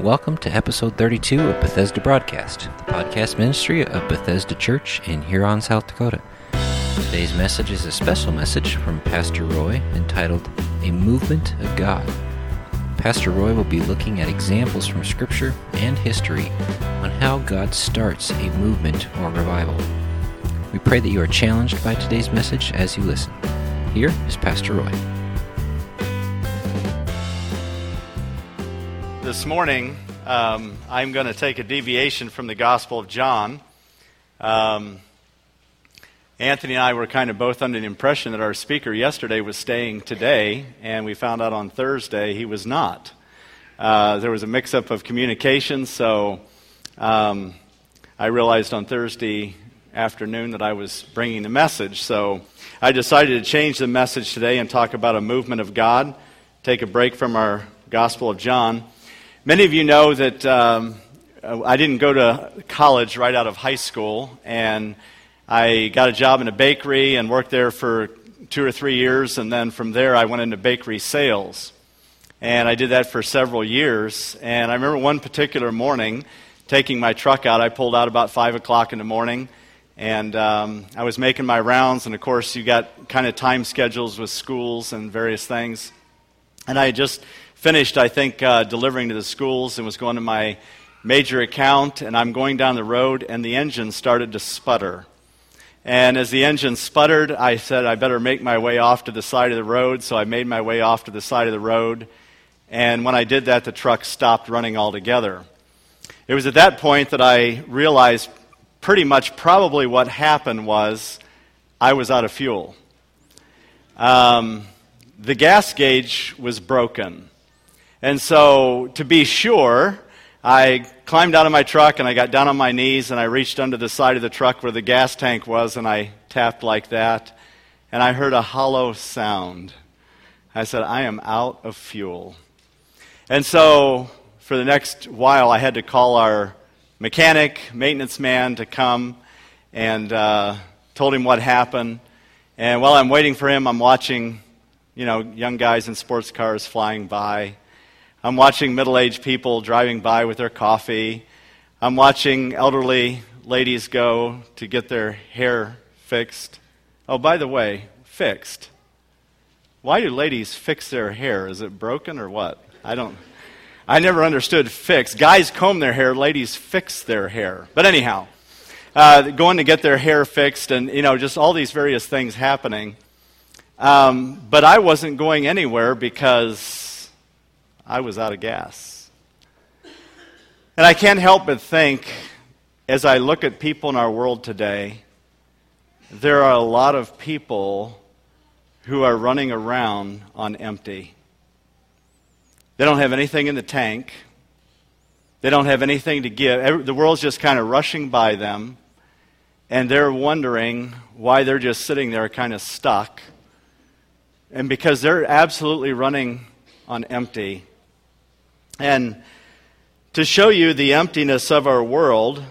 Welcome to episode 32 of Bethesda Broadcast, the podcast ministry of Bethesda Church in Huron, South Dakota. Today's message is a special message from Pastor Roy entitled A Movement of God. Pastor Roy will be looking at examples from Scripture and history on how God starts a movement or revival. We pray that you are challenged by today's message as you listen. Here is Pastor Roy. This morning, um, I'm going to take a deviation from the Gospel of John. Um, Anthony and I were kind of both under the impression that our speaker yesterday was staying today, and we found out on Thursday he was not. Uh, there was a mix up of communication, so um, I realized on Thursday afternoon that I was bringing the message. So I decided to change the message today and talk about a movement of God, take a break from our Gospel of John. Many of you know that um, I didn't go to college right out of high school, and I got a job in a bakery and worked there for two or three years, and then from there I went into bakery sales. And I did that for several years. And I remember one particular morning taking my truck out. I pulled out about 5 o'clock in the morning, and um, I was making my rounds. And of course, you got kind of time schedules with schools and various things. And I just finished, I think, uh, delivering to the schools and was going to my major account, and I'm going down the road, and the engine started to sputter. And as the engine sputtered, I said, I better make my way off to the side of the road. So I made my way off to the side of the road. And when I did that, the truck stopped running altogether. It was at that point that I realized pretty much probably what happened was I was out of fuel. Um, the gas gauge was broken. And so, to be sure, I climbed out of my truck and I got down on my knees and I reached under the side of the truck where the gas tank was and I tapped like that. And I heard a hollow sound. I said, I am out of fuel. And so, for the next while, I had to call our mechanic, maintenance man to come and uh, told him what happened. And while I'm waiting for him, I'm watching, you know, young guys in sports cars flying by. I'm watching middle aged people driving by with their coffee. I'm watching elderly ladies go to get their hair fixed. Oh, by the way, fixed. Why do ladies fix their hair? Is it broken or what? I don't. I never understood fix. Guys comb their hair, ladies fix their hair. But anyhow, uh, going to get their hair fixed, and you know, just all these various things happening. Um, but I wasn't going anywhere because I was out of gas. And I can't help but think, as I look at people in our world today, there are a lot of people who are running around on empty. They don't have anything in the tank. They don't have anything to give. The world's just kind of rushing by them, and they're wondering why they're just sitting there kind of stuck. And because they're absolutely running on empty, and to show you the emptiness of our world,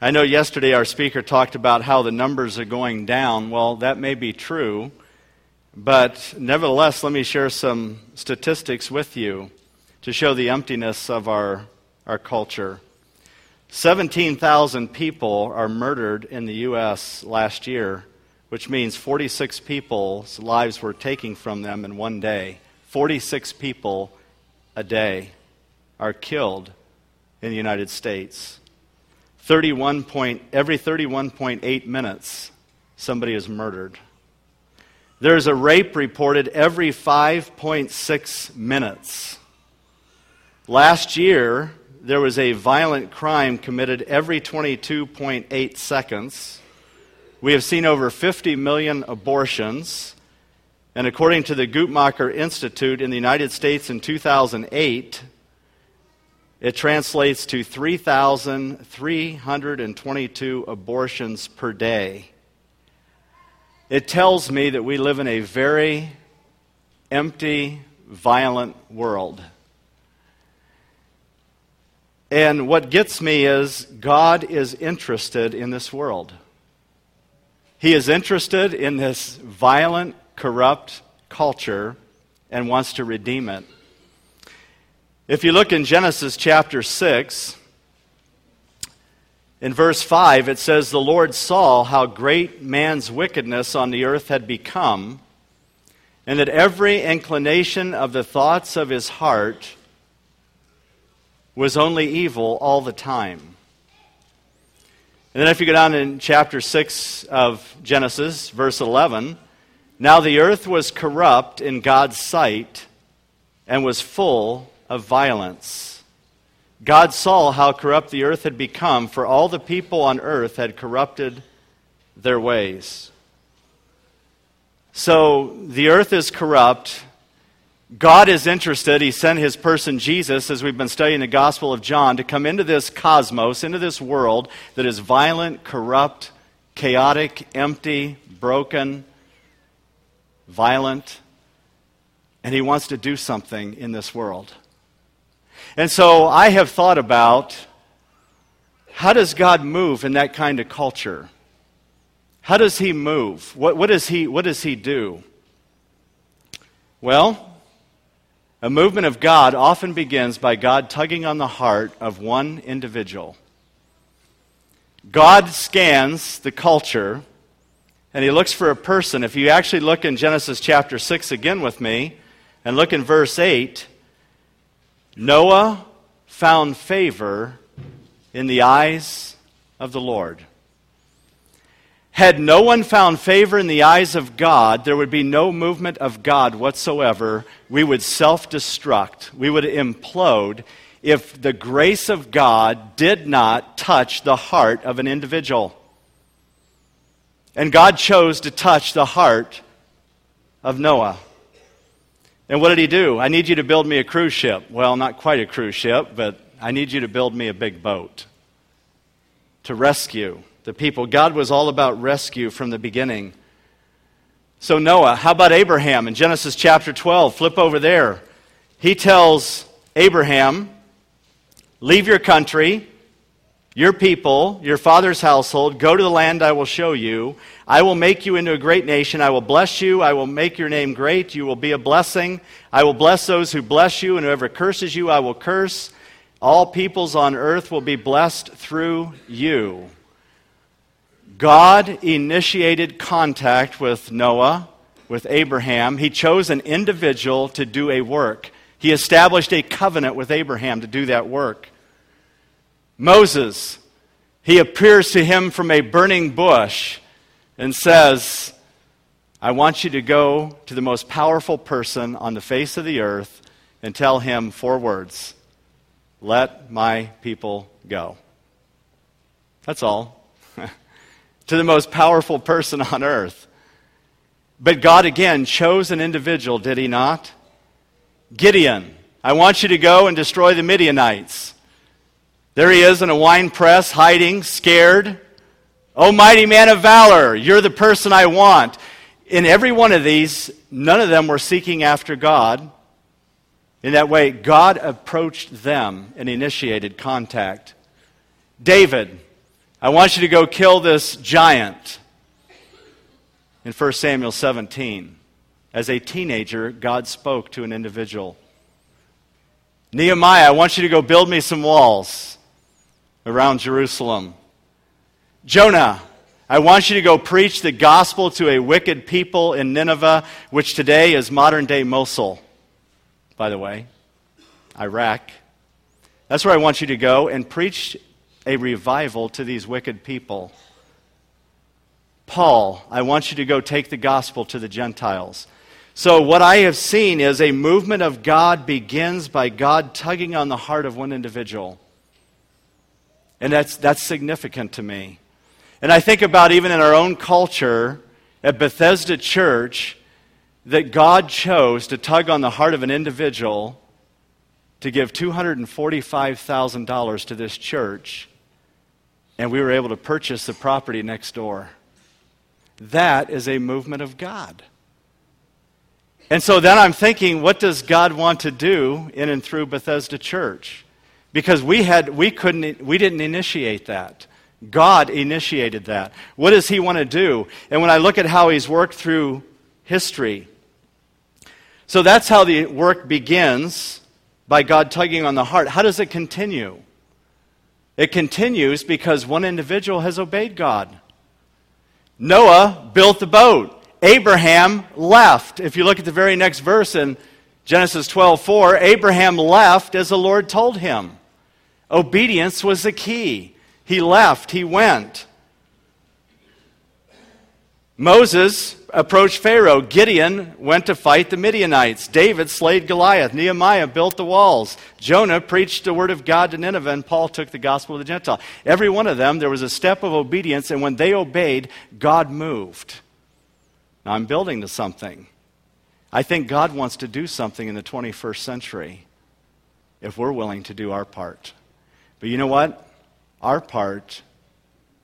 I know yesterday our speaker talked about how the numbers are going down. Well, that may be true, but nevertheless, let me share some statistics with you to show the emptiness of our, our culture. 17,000 people are murdered in the U.S. last year, which means 46 people's lives were taken from them in one day. 46 people a day are killed in the United States. 31 point, every 31.8 minutes, somebody is murdered. There's a rape reported every 5.6 minutes. Last year, there was a violent crime committed every 22.8 seconds. We have seen over 50 million abortions. And according to the Guttmacher Institute in the United States in 2008, it translates to 3,322 abortions per day. It tells me that we live in a very empty, violent world. And what gets me is God is interested in this world. He is interested in this violent, corrupt culture and wants to redeem it. If you look in Genesis chapter 6, in verse 5, it says, The Lord saw how great man's wickedness on the earth had become, and that every inclination of the thoughts of his heart was only evil all the time. And then if you go down in chapter 6 of Genesis, verse 11, now the earth was corrupt in God's sight and was full of violence. God saw how corrupt the earth had become, for all the people on earth had corrupted their ways. So the earth is corrupt. God is interested. He sent his person Jesus, as we've been studying the Gospel of John, to come into this cosmos, into this world that is violent, corrupt, chaotic, empty, broken, violent. And he wants to do something in this world. And so I have thought about how does God move in that kind of culture? How does he move? What, what, does, he, what does he do? Well, a movement of God often begins by God tugging on the heart of one individual. God scans the culture and he looks for a person. If you actually look in Genesis chapter 6 again with me and look in verse 8, Noah found favor in the eyes of the Lord. Had no one found favor in the eyes of God, there would be no movement of God whatsoever. We would self destruct, we would implode if the grace of God did not touch the heart of an individual. And God chose to touch the heart of Noah. And what did he do? I need you to build me a cruise ship. Well, not quite a cruise ship, but I need you to build me a big boat to rescue the people. God was all about rescue from the beginning. So, Noah, how about Abraham in Genesis chapter 12? Flip over there. He tells Abraham, Leave your country, your people, your father's household, go to the land I will show you. I will make you into a great nation. I will bless you. I will make your name great. You will be a blessing. I will bless those who bless you, and whoever curses you, I will curse. All peoples on earth will be blessed through you. God initiated contact with Noah, with Abraham. He chose an individual to do a work. He established a covenant with Abraham to do that work. Moses, he appears to him from a burning bush and says, I want you to go to the most powerful person on the face of the earth and tell him four words Let my people go. That's all. to the most powerful person on earth. But God again chose an individual, did he not? Gideon. I want you to go and destroy the Midianites. There he is in a wine press, hiding, scared. Oh, mighty man of valor, you're the person I want. In every one of these, none of them were seeking after God. In that way, God approached them and initiated contact. David, I want you to go kill this giant. In 1 Samuel 17, as a teenager, God spoke to an individual. Nehemiah, I want you to go build me some walls around Jerusalem. Jonah, I want you to go preach the gospel to a wicked people in Nineveh, which today is modern day Mosul, by the way, Iraq. That's where I want you to go and preach a revival to these wicked people. Paul, I want you to go take the gospel to the Gentiles. So, what I have seen is a movement of God begins by God tugging on the heart of one individual. And that's, that's significant to me. And I think about even in our own culture, at Bethesda Church, that God chose to tug on the heart of an individual to give $245,000 to this church, and we were able to purchase the property next door. That is a movement of God. And so then I'm thinking, what does God want to do in and through Bethesda Church? Because we had we couldn't we didn't initiate that god initiated that what does he want to do and when i look at how he's worked through history so that's how the work begins by God tugging on the heart. How does it continue? It continues because one individual has obeyed God. Noah built the boat. Abraham left. If you look at the very next verse in Genesis 12:4, Abraham left as the Lord told him. Obedience was the key. He left, he went. Moses approached Pharaoh. Gideon went to fight the Midianites. David slayed Goliath. Nehemiah built the walls. Jonah preached the word of God to Nineveh, and Paul took the gospel to the Gentile. Every one of them, there was a step of obedience, and when they obeyed, God moved. Now I'm building to something. I think God wants to do something in the 21st century if we're willing to do our part. But you know what? Our part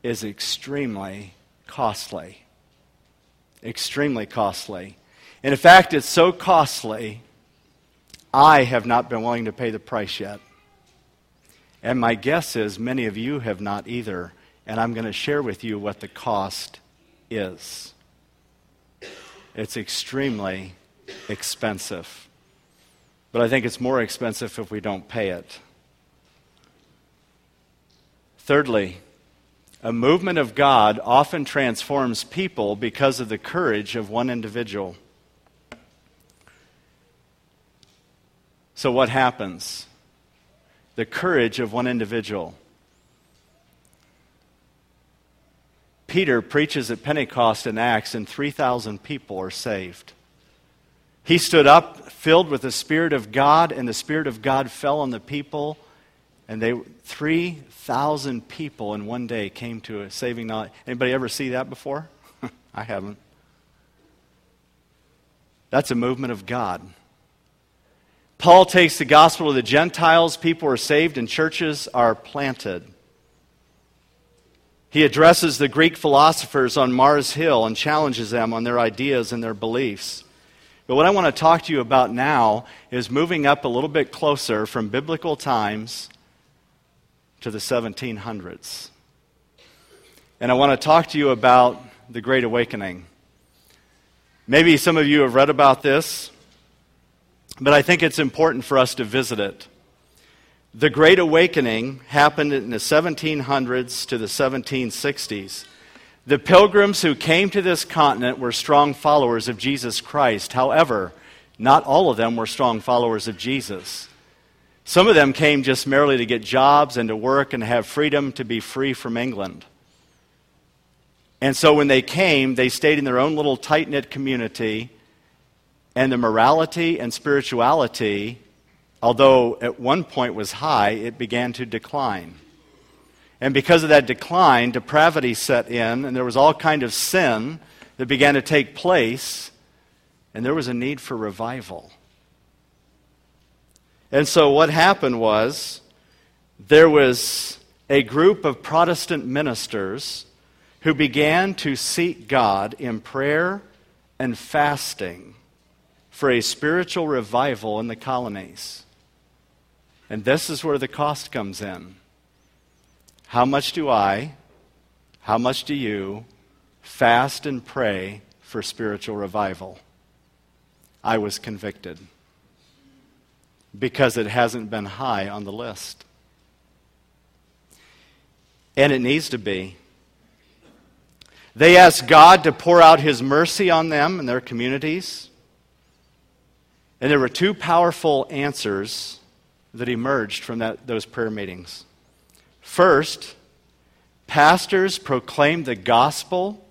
is extremely costly extremely costly. And in fact, it's so costly, I have not been willing to pay the price yet. And my guess is many of you have not either. And I'm going to share with you what the cost is. It's extremely expensive. But I think it's more expensive if we don't pay it. Thirdly, a movement of God often transforms people because of the courage of one individual. So, what happens? The courage of one individual. Peter preaches at Pentecost in Acts, and 3,000 people are saved. He stood up filled with the Spirit of God, and the Spirit of God fell on the people and they 3,000 people in one day came to a saving knowledge. Anybody ever see that before? I haven't. That's a movement of God. Paul takes the gospel to the Gentiles, people are saved, and churches are planted. He addresses the Greek philosophers on Mars Hill and challenges them on their ideas and their beliefs. But what I want to talk to you about now is moving up a little bit closer from biblical times to the 1700s. And I want to talk to you about the Great Awakening. Maybe some of you have read about this, but I think it's important for us to visit it. The Great Awakening happened in the 1700s to the 1760s. The pilgrims who came to this continent were strong followers of Jesus Christ. However, not all of them were strong followers of Jesus. Some of them came just merely to get jobs and to work and have freedom to be free from England. And so when they came, they stayed in their own little tight knit community, and the morality and spirituality, although at one point was high, it began to decline. And because of that decline, depravity set in, and there was all kind of sin that began to take place, and there was a need for revival. And so what happened was there was a group of Protestant ministers who began to seek God in prayer and fasting for a spiritual revival in the colonies. And this is where the cost comes in. How much do I, how much do you fast and pray for spiritual revival? I was convicted because it hasn't been high on the list. And it needs to be. They asked God to pour out His mercy on them and their communities. And there were two powerful answers that emerged from that, those prayer meetings. First, pastors proclaimed the gospel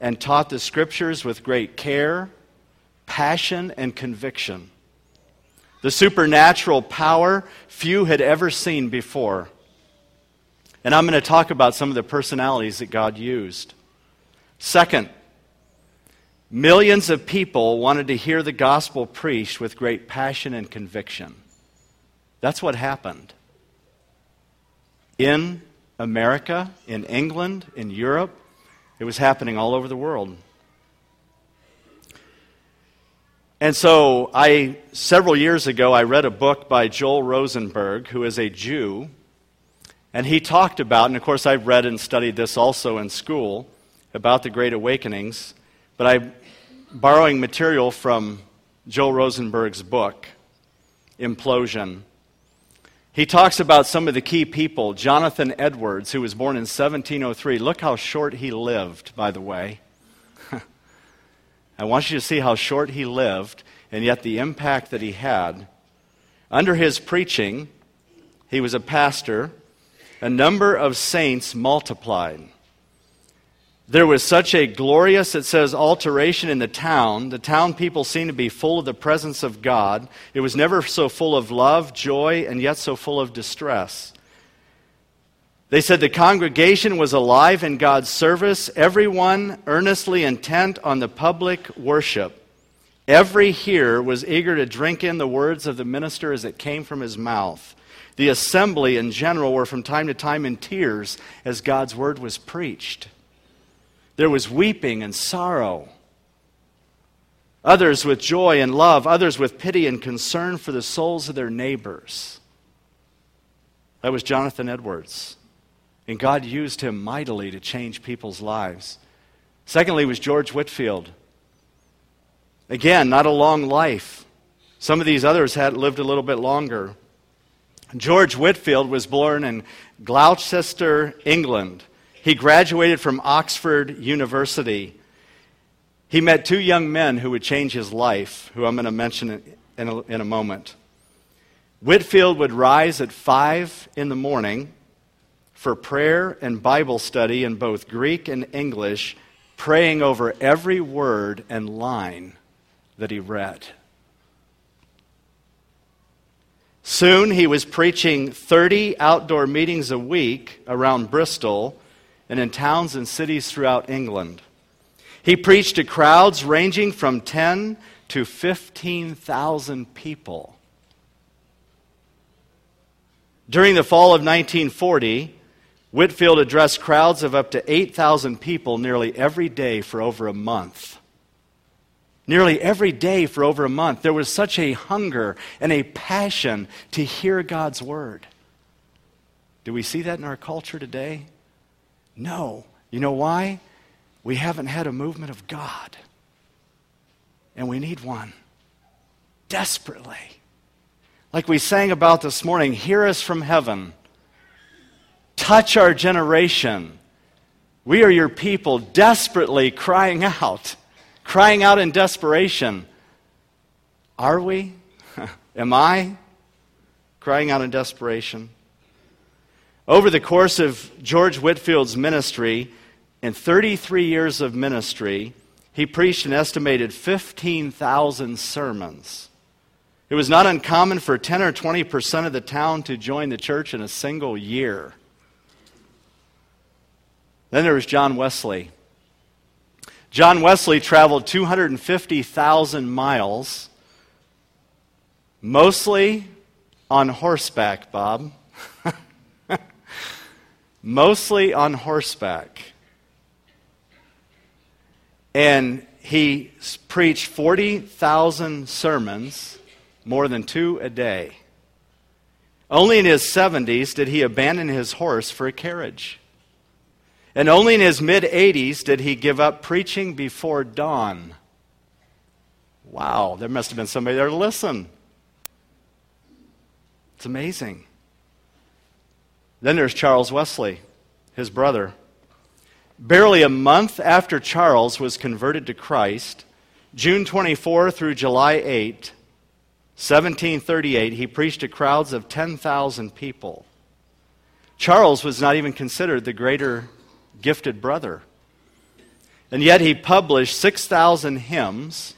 and taught the scriptures with great care, passion, and conviction the supernatural power few had ever seen before. And I'm going to talk about some of the personalities that God used. Second, millions of people wanted to hear the gospel preached with great passion and conviction. That's what happened. In America, in England, in Europe, it was happening all over the world. And so, I several years ago, I read a book by Joel Rosenberg, who is a Jew, and he talked about, and of course, I've read and studied this also in school about the Great Awakenings, but I'm borrowing material from Joel Rosenberg's book, Implosion. He talks about some of the key people. Jonathan Edwards, who was born in 1703. Look how short he lived, by the way. I want you to see how short he lived and yet the impact that he had. Under his preaching, he was a pastor, a number of saints multiplied. There was such a glorious, it says, alteration in the town. The town people seemed to be full of the presence of God. It was never so full of love, joy, and yet so full of distress. They said the congregation was alive in God's service, everyone earnestly intent on the public worship. Every hearer was eager to drink in the words of the minister as it came from his mouth. The assembly in general were from time to time in tears as God's word was preached. There was weeping and sorrow. Others with joy and love, others with pity and concern for the souls of their neighbors. That was Jonathan Edwards. And God used him mightily to change people's lives. Secondly, was George Whitefield. Again, not a long life. Some of these others had lived a little bit longer. George Whitefield was born in Gloucester, England. He graduated from Oxford University. He met two young men who would change his life, who I'm going to mention in a, in a moment. Whitefield would rise at 5 in the morning for prayer and Bible study in both Greek and English, praying over every word and line that he read. Soon he was preaching 30 outdoor meetings a week around Bristol and in towns and cities throughout England. He preached to crowds ranging from 10 to 15,000 people. During the fall of 1940, Whitefield addressed crowds of up to 8,000 people nearly every day for over a month. Nearly every day for over a month, there was such a hunger and a passion to hear God's word. Do we see that in our culture today? No. You know why? We haven't had a movement of God. And we need one desperately. Like we sang about this morning, hear us from heaven. Touch our generation. We are your people desperately crying out, crying out in desperation. Are we? Am I crying out in desperation? Over the course of George Whitefield's ministry, in 33 years of ministry, he preached an estimated 15,000 sermons. It was not uncommon for 10 or 20 percent of the town to join the church in a single year. Then there was John Wesley. John Wesley traveled 250,000 miles, mostly on horseback, Bob mostly on horseback. And he preached 40,000 sermons, more than two a day. Only in his 70s did he abandon his horse for a carriage. And only in his mid 80s did he give up preaching before dawn. Wow, there must have been somebody there to listen. It's amazing. Then there's Charles Wesley, his brother. Barely a month after Charles was converted to Christ, June 24 through July 8, 1738, he preached to crowds of 10,000 people. Charles was not even considered the greater gifted brother. And yet he published 6,000 hymns,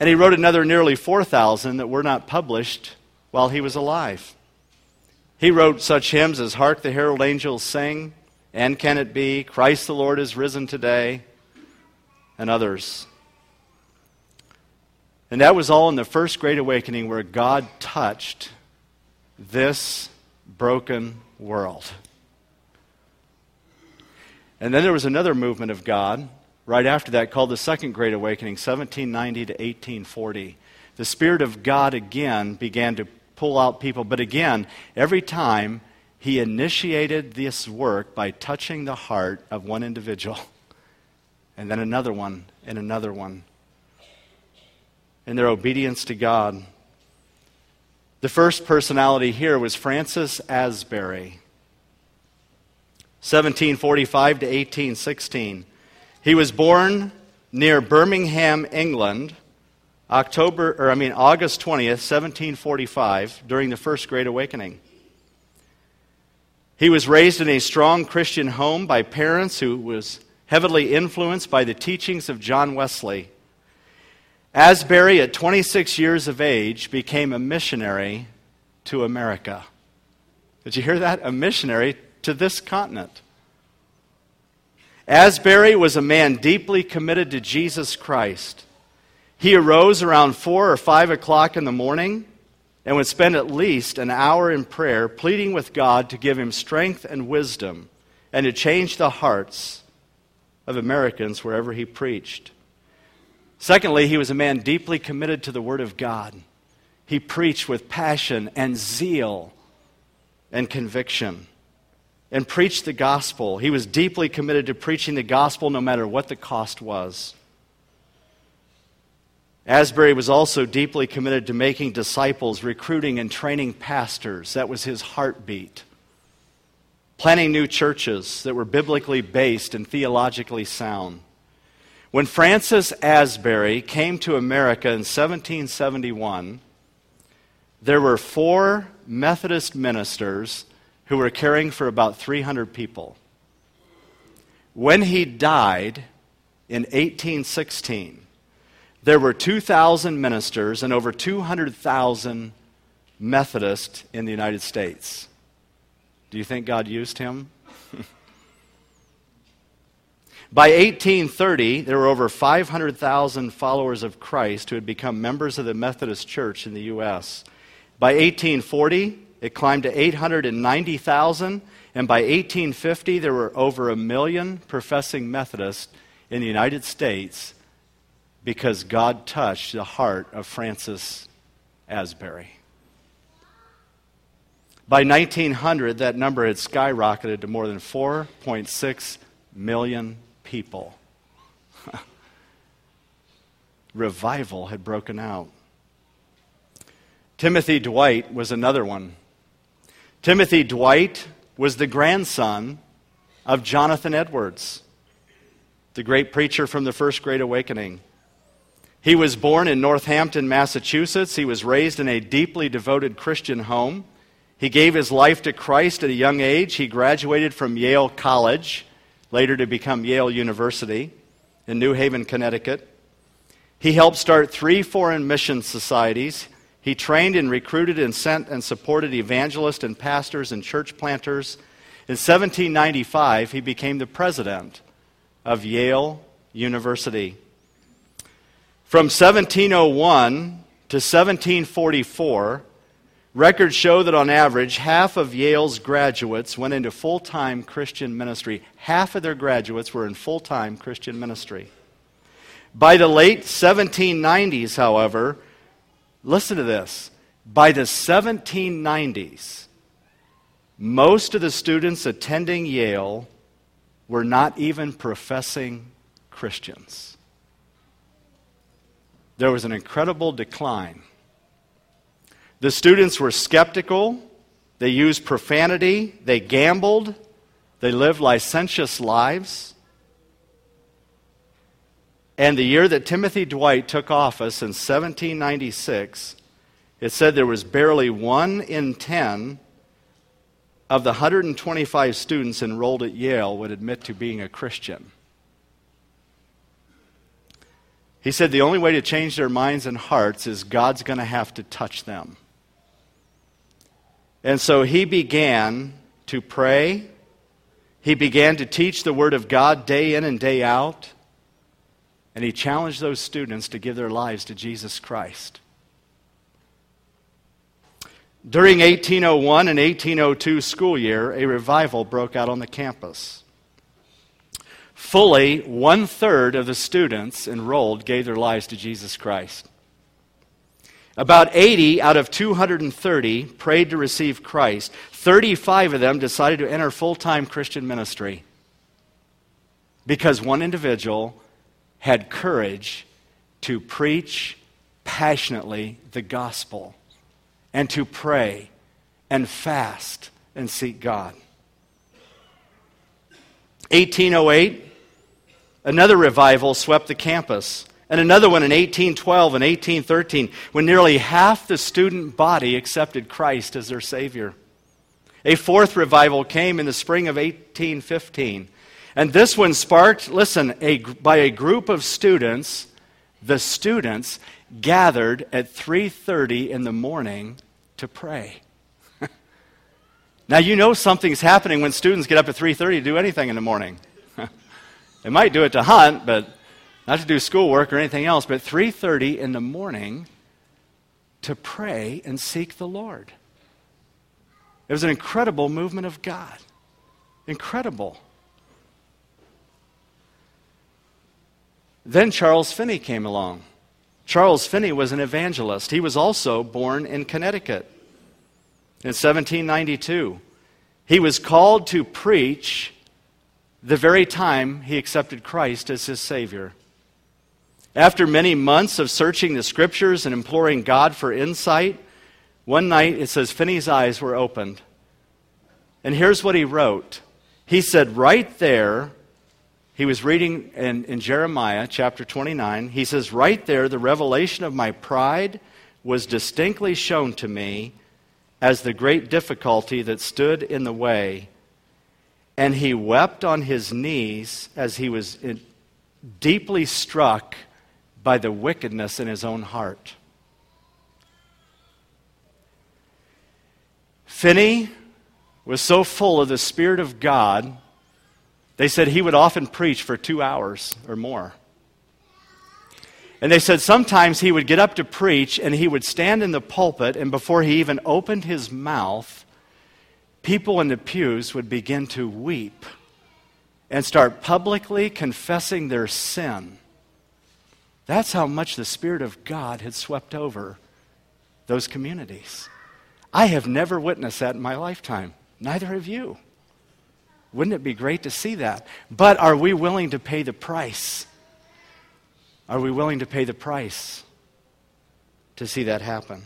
and he wrote another nearly 4,000 that were not published while he was alive. He wrote such hymns as Hark the Herald Angels Sing, And Can It Be, Christ the Lord is Risen Today, and others. And that was all in the first Great Awakening where God touched this broken world. And then there was another movement of God right after that called the Second Great Awakening, 1790 to 1840. The Spirit of God again began to pull out people. But again, every time he initiated this work by touching the heart of one individual, and then another one, and another one. In their obedience to God. The first personality here was Francis Asbury, 1745 to 1816. He was born near Birmingham, England, October or I mean August 20th, 1745, during the First Great Awakening. He was raised in a strong Christian home by parents who was heavily influenced by the teachings of John Wesley. Asbury, at 26 years of age, became a missionary to America. Did you hear that? A missionary to this continent. Asbury was a man deeply committed to Jesus Christ. He arose around 4 or 5 o'clock in the morning and would spend at least an hour in prayer, pleading with God to give him strength and wisdom and to change the hearts of Americans wherever he preached. Secondly, he was a man deeply committed to the Word of God. He preached with passion and zeal and conviction and preached the gospel. He was deeply committed to preaching the gospel no matter what the cost was. Asbury was also deeply committed to making disciples, recruiting and training pastors. That was his heartbeat. Planning new churches that were biblically based and theologically sound. When Francis Asbury came to America in 1771, there were four Methodist ministers who were caring for about 300 people. When he died in 1816, there were 2,000 ministers and over 200,000 Methodists in the United States. Do you think God used him? By 1830, there were over 500,000 followers of Christ who had become members of the Methodist Church in the U.S. By 1840, it climbed to 890,000, and by 1850, there were over a million professing Methodists in the United States because God touched the heart of Francis Asbury. By 1900, that number had skyrocketed to more than 4.6 million people. Revival had broken out. Timothy Dwight was another one. Timothy Dwight was the grandson of Jonathan Edwards, the great preacher from the First Great Awakening. He was born in Northampton, Massachusetts. He was raised in a deeply devoted Christian home. He gave his life to Christ at a young age. He graduated from Yale College, later to become Yale University in New Haven, Connecticut. He helped start three foreign mission societies. He trained and recruited and sent and supported evangelists and pastors and church planters. In 1795, he became the president of Yale University. From 1701 to 1744, records show that on average, half of Yale's graduates went into full time Christian ministry. Half of their graduates were in full time Christian ministry. By the late 1790s, however, listen to this. By the 1790s, most of the students attending Yale were not even professing Christians there was an incredible decline. The students were skeptical, they used profanity, they gambled, they lived licentious lives. And the year that Timothy Dwight took office in 1796, it said there was barely one in ten of the 125 students enrolled at Yale would admit to being a Christian. He said the only way to change their minds and hearts is God's going to have to touch them. And so he began to pray. He began to teach the Word of God day in and day out. And he challenged those students to give their lives to Jesus Christ. During 1801 and 1802 school year, a revival broke out on the campus. Fully one third of the students enrolled gave their lives to Jesus Christ. About 80 out of 230 prayed to receive Christ. 35 of them decided to enter full time Christian ministry because one individual had courage to preach passionately the gospel and to pray and fast and seek God. 1808, another revival swept the campus, and another one in 1812 and 1813 when nearly half the student body accepted Christ as their Savior. A fourth revival came in the spring of 1815. And this one sparked, listen, a, by a group of students, the students gathered at 3:30 in the morning to pray. now you know something's happening when students get up at 3:30 to do anything in the morning. they might do it to hunt, but not to do schoolwork or anything else, but 3:30 in the morning to pray and seek the Lord. It was an incredible movement of God. Incredible. Then Charles Finney came along. Charles Finney was an evangelist. He was also born in Connecticut in 1792. He was called to preach the very time he accepted Christ as his Savior. After many months of searching the scriptures and imploring God for insight, one night, it says, Finney's eyes were opened. And here's what he wrote He said, Right there, he was reading in, in Jeremiah chapter 29. He says, Right there, the revelation of my pride was distinctly shown to me as the great difficulty that stood in the way. And he wept on his knees as he was deeply struck by the wickedness in his own heart. Finney was so full of the Spirit of God, they said he would often preach for two hours or more. And they said sometimes he would get up to preach and he would stand in the pulpit, and before he even opened his mouth, people in the pews would begin to weep and start publicly confessing their sin. That's how much the Spirit of God had swept over those communities. I have never witnessed that in my lifetime. Neither have you. Wouldn't it be great to see that? But are we willing to pay the price? Are we willing to pay the price to see that happen?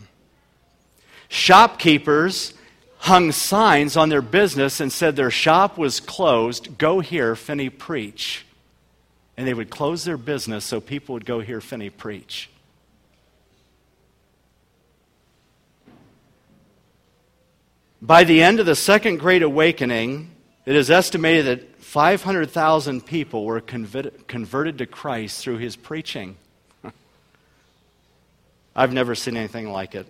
Shopkeepers hung signs on their business and said their shop was closed. Go hear Finney preach. And they would close their business so people would go hear Finney preach. By the end of the Second Great Awakening, it is estimated that 500,000 people were converted to Christ through his preaching. I've never seen anything like it.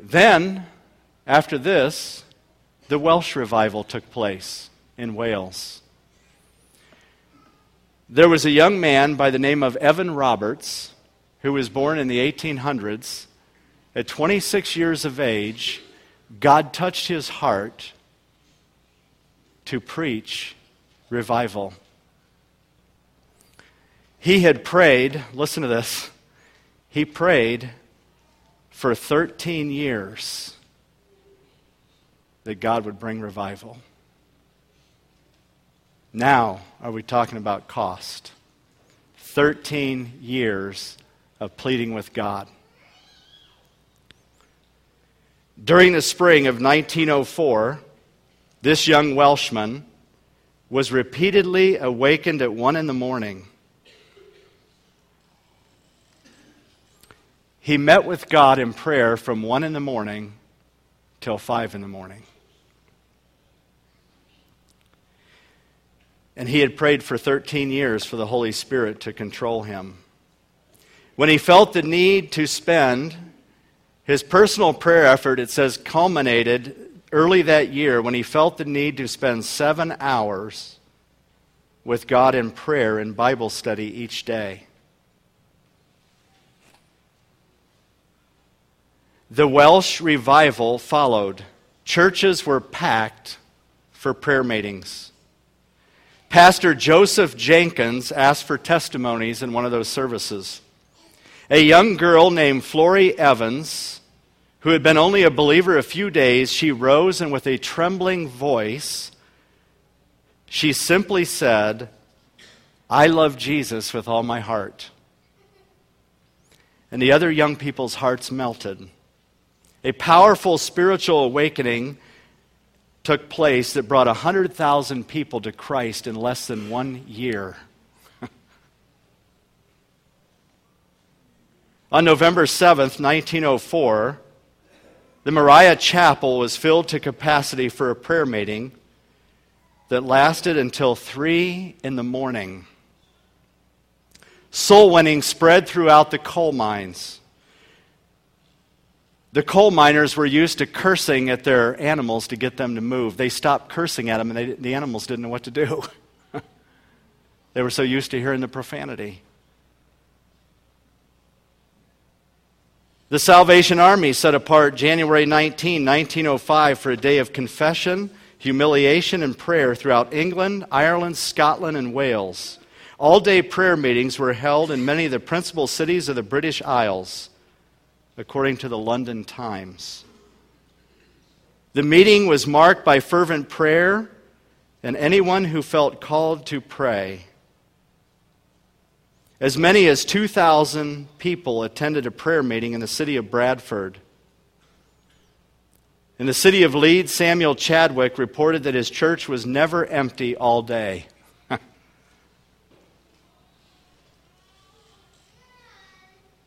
Then, after this, the Welsh revival took place in Wales. There was a young man by the name of Evan Roberts who was born in the 1800s at 26 years of age, God touched his heart to preach revival. He had prayed, listen to this, he prayed for 13 years that God would bring revival. Now, are we talking about cost? 13 years of pleading with God. During the spring of 1904, this young Welshman was repeatedly awakened at one in the morning. He met with God in prayer from one in the morning till five in the morning. And he had prayed for 13 years for the Holy Spirit to control him. When he felt the need to spend his personal prayer effort, it says, culminated early that year when he felt the need to spend seven hours with God in prayer and Bible study each day. The Welsh revival followed. Churches were packed for prayer meetings. Pastor Joseph Jenkins asked for testimonies in one of those services. A young girl named Florrie Evans who had been only a believer a few days, she rose and with a trembling voice, she simply said, I love Jesus with all my heart. and the other young people's hearts melted. A powerful spiritual awakening took place that brought 100,000 people to Christ in less than one year. On November 7th, 1904, the Moriah Chapel was filled to capacity for a prayer meeting that lasted until 3 in the morning. Soul winning spread throughout the coal mines. The coal miners were used to cursing at their animals to get them to move. They stopped cursing at them, and they, the animals didn't know what to do. they were so used to hearing the profanity. The Salvation Army set apart January 19, 1905, for a day of confession, humiliation, and prayer throughout England, Ireland, Scotland, and Wales. All day prayer meetings were held in many of the principal cities of the British Isles, according to the London Times. The meeting was marked by fervent prayer, and anyone who felt called to pray. As many as 2,000 people attended a prayer meeting in the city of Bradford. In the city of Leeds, Samuel Chadwick reported that his church was never empty all day.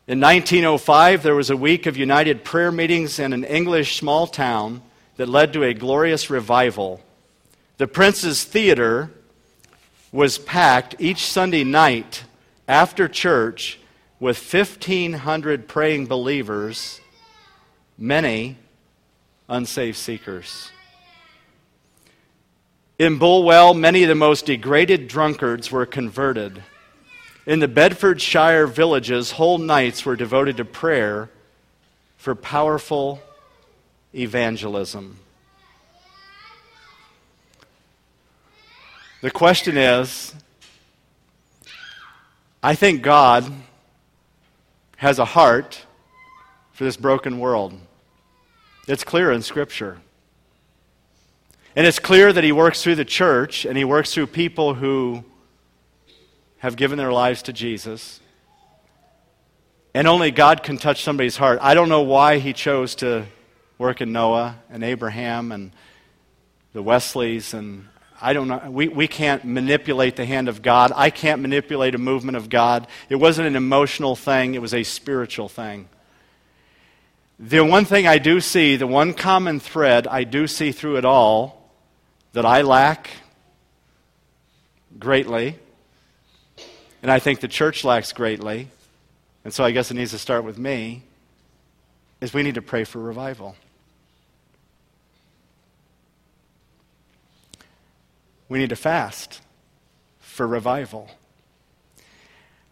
In 1905, there was a week of united prayer meetings in an English small town that led to a glorious revival. The Prince's Theater was packed each Sunday night after church with 1,500 praying believers, many unsaved seekers. In Bulwell, many of the most degraded drunkards were converted. In the Bedfordshire villages, whole nights were devoted to prayer for powerful evangelism. The question is I think God has a heart for this broken world. It's clear in Scripture. And it's clear that He works through the church and He works through people who have given their lives to Jesus. And only God can touch somebody's heart. I don't know why He chose to work in Noah and Abraham and the Wesleys and I don't know. We, we can't manipulate the hand of God. I can't manipulate a movement of God. It wasn't an emotional thing, it was a spiritual thing. The one thing I do see, the one common thread I do see through it all that I lack greatly, and I think the church lacks greatly, and so I guess it needs to start with me, is we need to pray for revival. We need to fast for revival.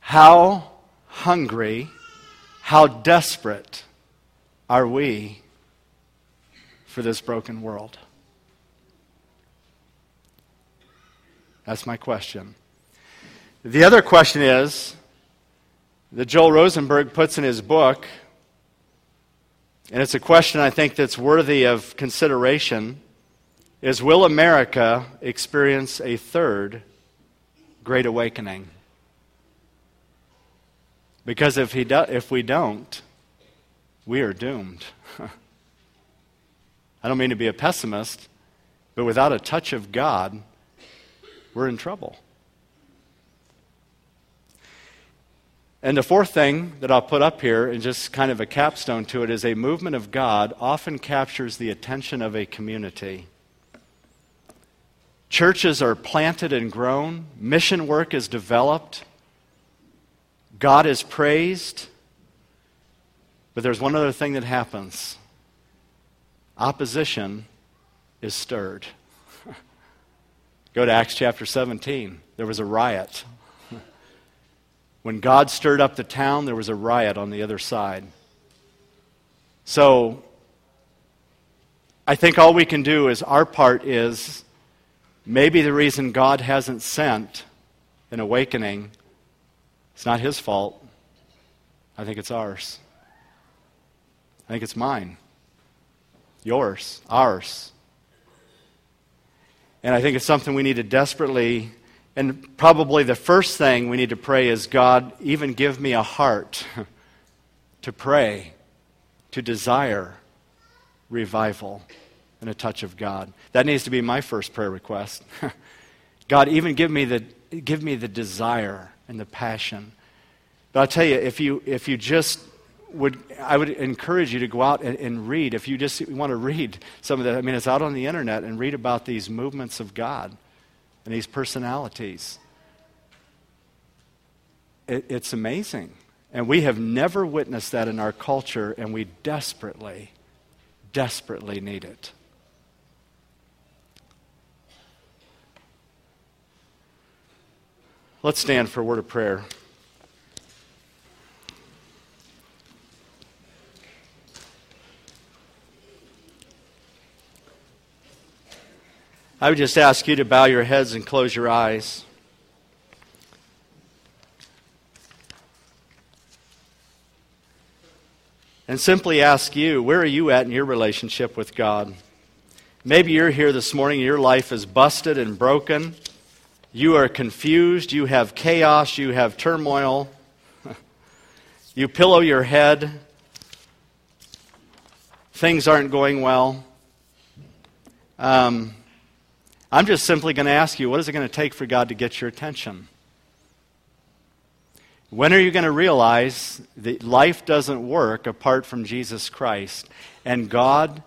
How hungry, how desperate are we for this broken world? That's my question. The other question is that Joel Rosenberg puts in his book, and it's a question I think that's worthy of consideration is Will America experience a third Great Awakening? Because if, he do, if we don't, we are doomed. I don't mean to be a pessimist, but without a touch of God, we're in trouble. And the fourth thing that I'll put up here, and just kind of a capstone to it, is a movement of God often captures the attention of a community. Churches are planted and grown, mission work is developed, God is praised. But there's one other thing that happens opposition is stirred. Go to Acts chapter 17. There was a riot. When God stirred up the town, there was a riot on the other side. So, I think all we can do is our part is Maybe the reason God hasn't sent an awakening, it's not his fault. I think it's ours. I think it's mine, yours, ours. And I think it's something we need to desperately, and probably the first thing we need to pray is God, even give me a heart to pray, to desire revival and a touch of God. That needs to be my first prayer request. God, even give me the, give me the desire and the passion. But I'll tell you, if you, if you just would, I would encourage you to go out and, and read. If you just want to read some of that, I mean, it's out on the internet and read about these movements of God and these personalities. It, it's amazing. And we have never witnessed that in our culture, and we desperately, desperately need it. Let's stand for a word of prayer. I would just ask you to bow your heads and close your eyes. And simply ask you, where are you at in your relationship with God? Maybe you're here this morning, your life is busted and broken. You are confused, you have chaos, you have turmoil. you pillow your head. Things aren't going well. Um, I'm just simply going to ask you what is it going to take for God to get your attention? When are you going to realize that life doesn't work apart from Jesus Christ and God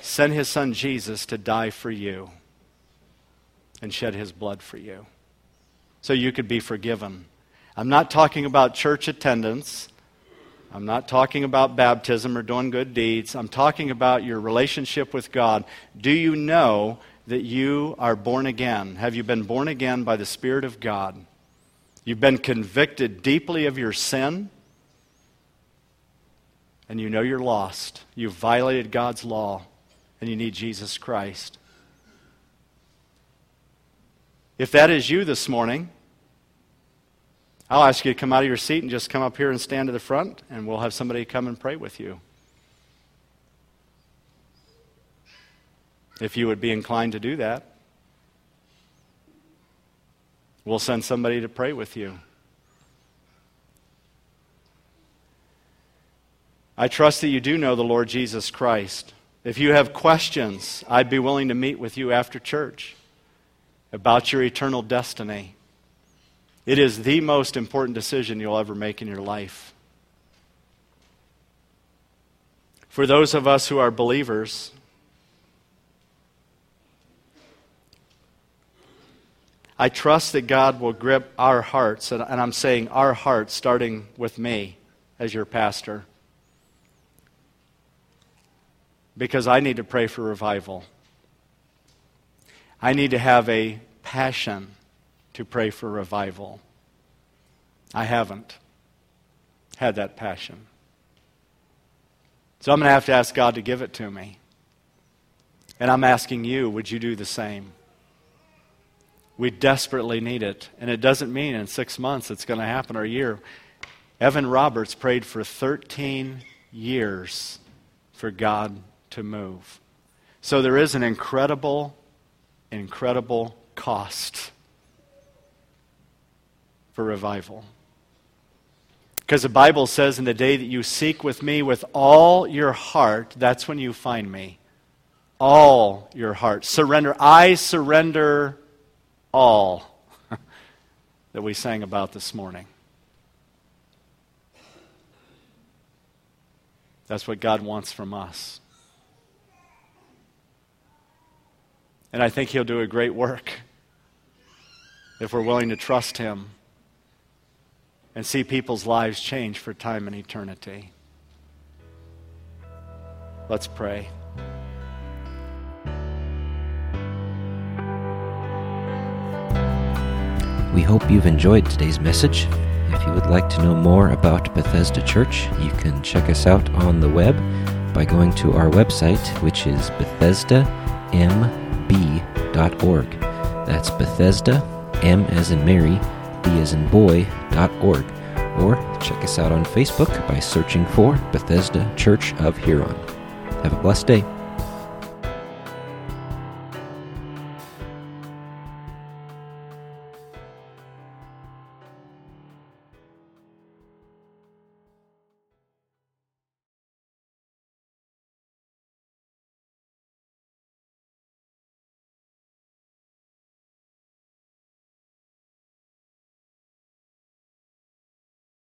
sent his son Jesus to die for you and shed his blood for you so you could be forgiven? I'm not talking about church attendance. I'm not talking about baptism or doing good deeds. I'm talking about your relationship with God. Do you know that you are born again? Have you been born again by the Spirit of God? You've been convicted deeply of your sin, and you know you're lost. You've violated God's law, and you need Jesus Christ. If that is you this morning, I'll ask you to come out of your seat and just come up here and stand to the front, and we'll have somebody come and pray with you. if you would be inclined to do that. We'll send somebody to pray with you. I trust that you do know the Lord Jesus Christ. If you have questions, I'd be willing to meet with you after church about your eternal destiny. It is the most important decision you'll ever make in your life. For those of us who are believers, I trust that God will grip our hearts, and, I'm saying our hearts, starting with me as your pastor, because I need to pray for revival. I need to have a passion to pray for revival. I haven't had that passion. So I'm going to have to ask God to give it to me. And I'm asking you, would you do the same? We desperately need it. And it doesn't mean in six months it's going to happen or a year. Evan Roberts prayed for 13 years for God to move. So there is an incredible, incredible cost for revival. Because the Bible says, in the day that you seek with me with all your heart, that's when you find me. All your heart. Surrender. I surrender all that we sang about this morning. That's what God wants from us. And I think He'll do a great work if we're willing to trust Him and see people's lives change for time and eternity. Let's pray. We hope you've enjoyed today's message. If you would like to know more about Bethesda Church, you can check us out on the web by going to our website, which is BethesdaMB.org. That's Bethesda, M as in Mary, B as in boy.org. Or check us out on Facebook by searching for Bethesda Church of Huron. Have a blessed day.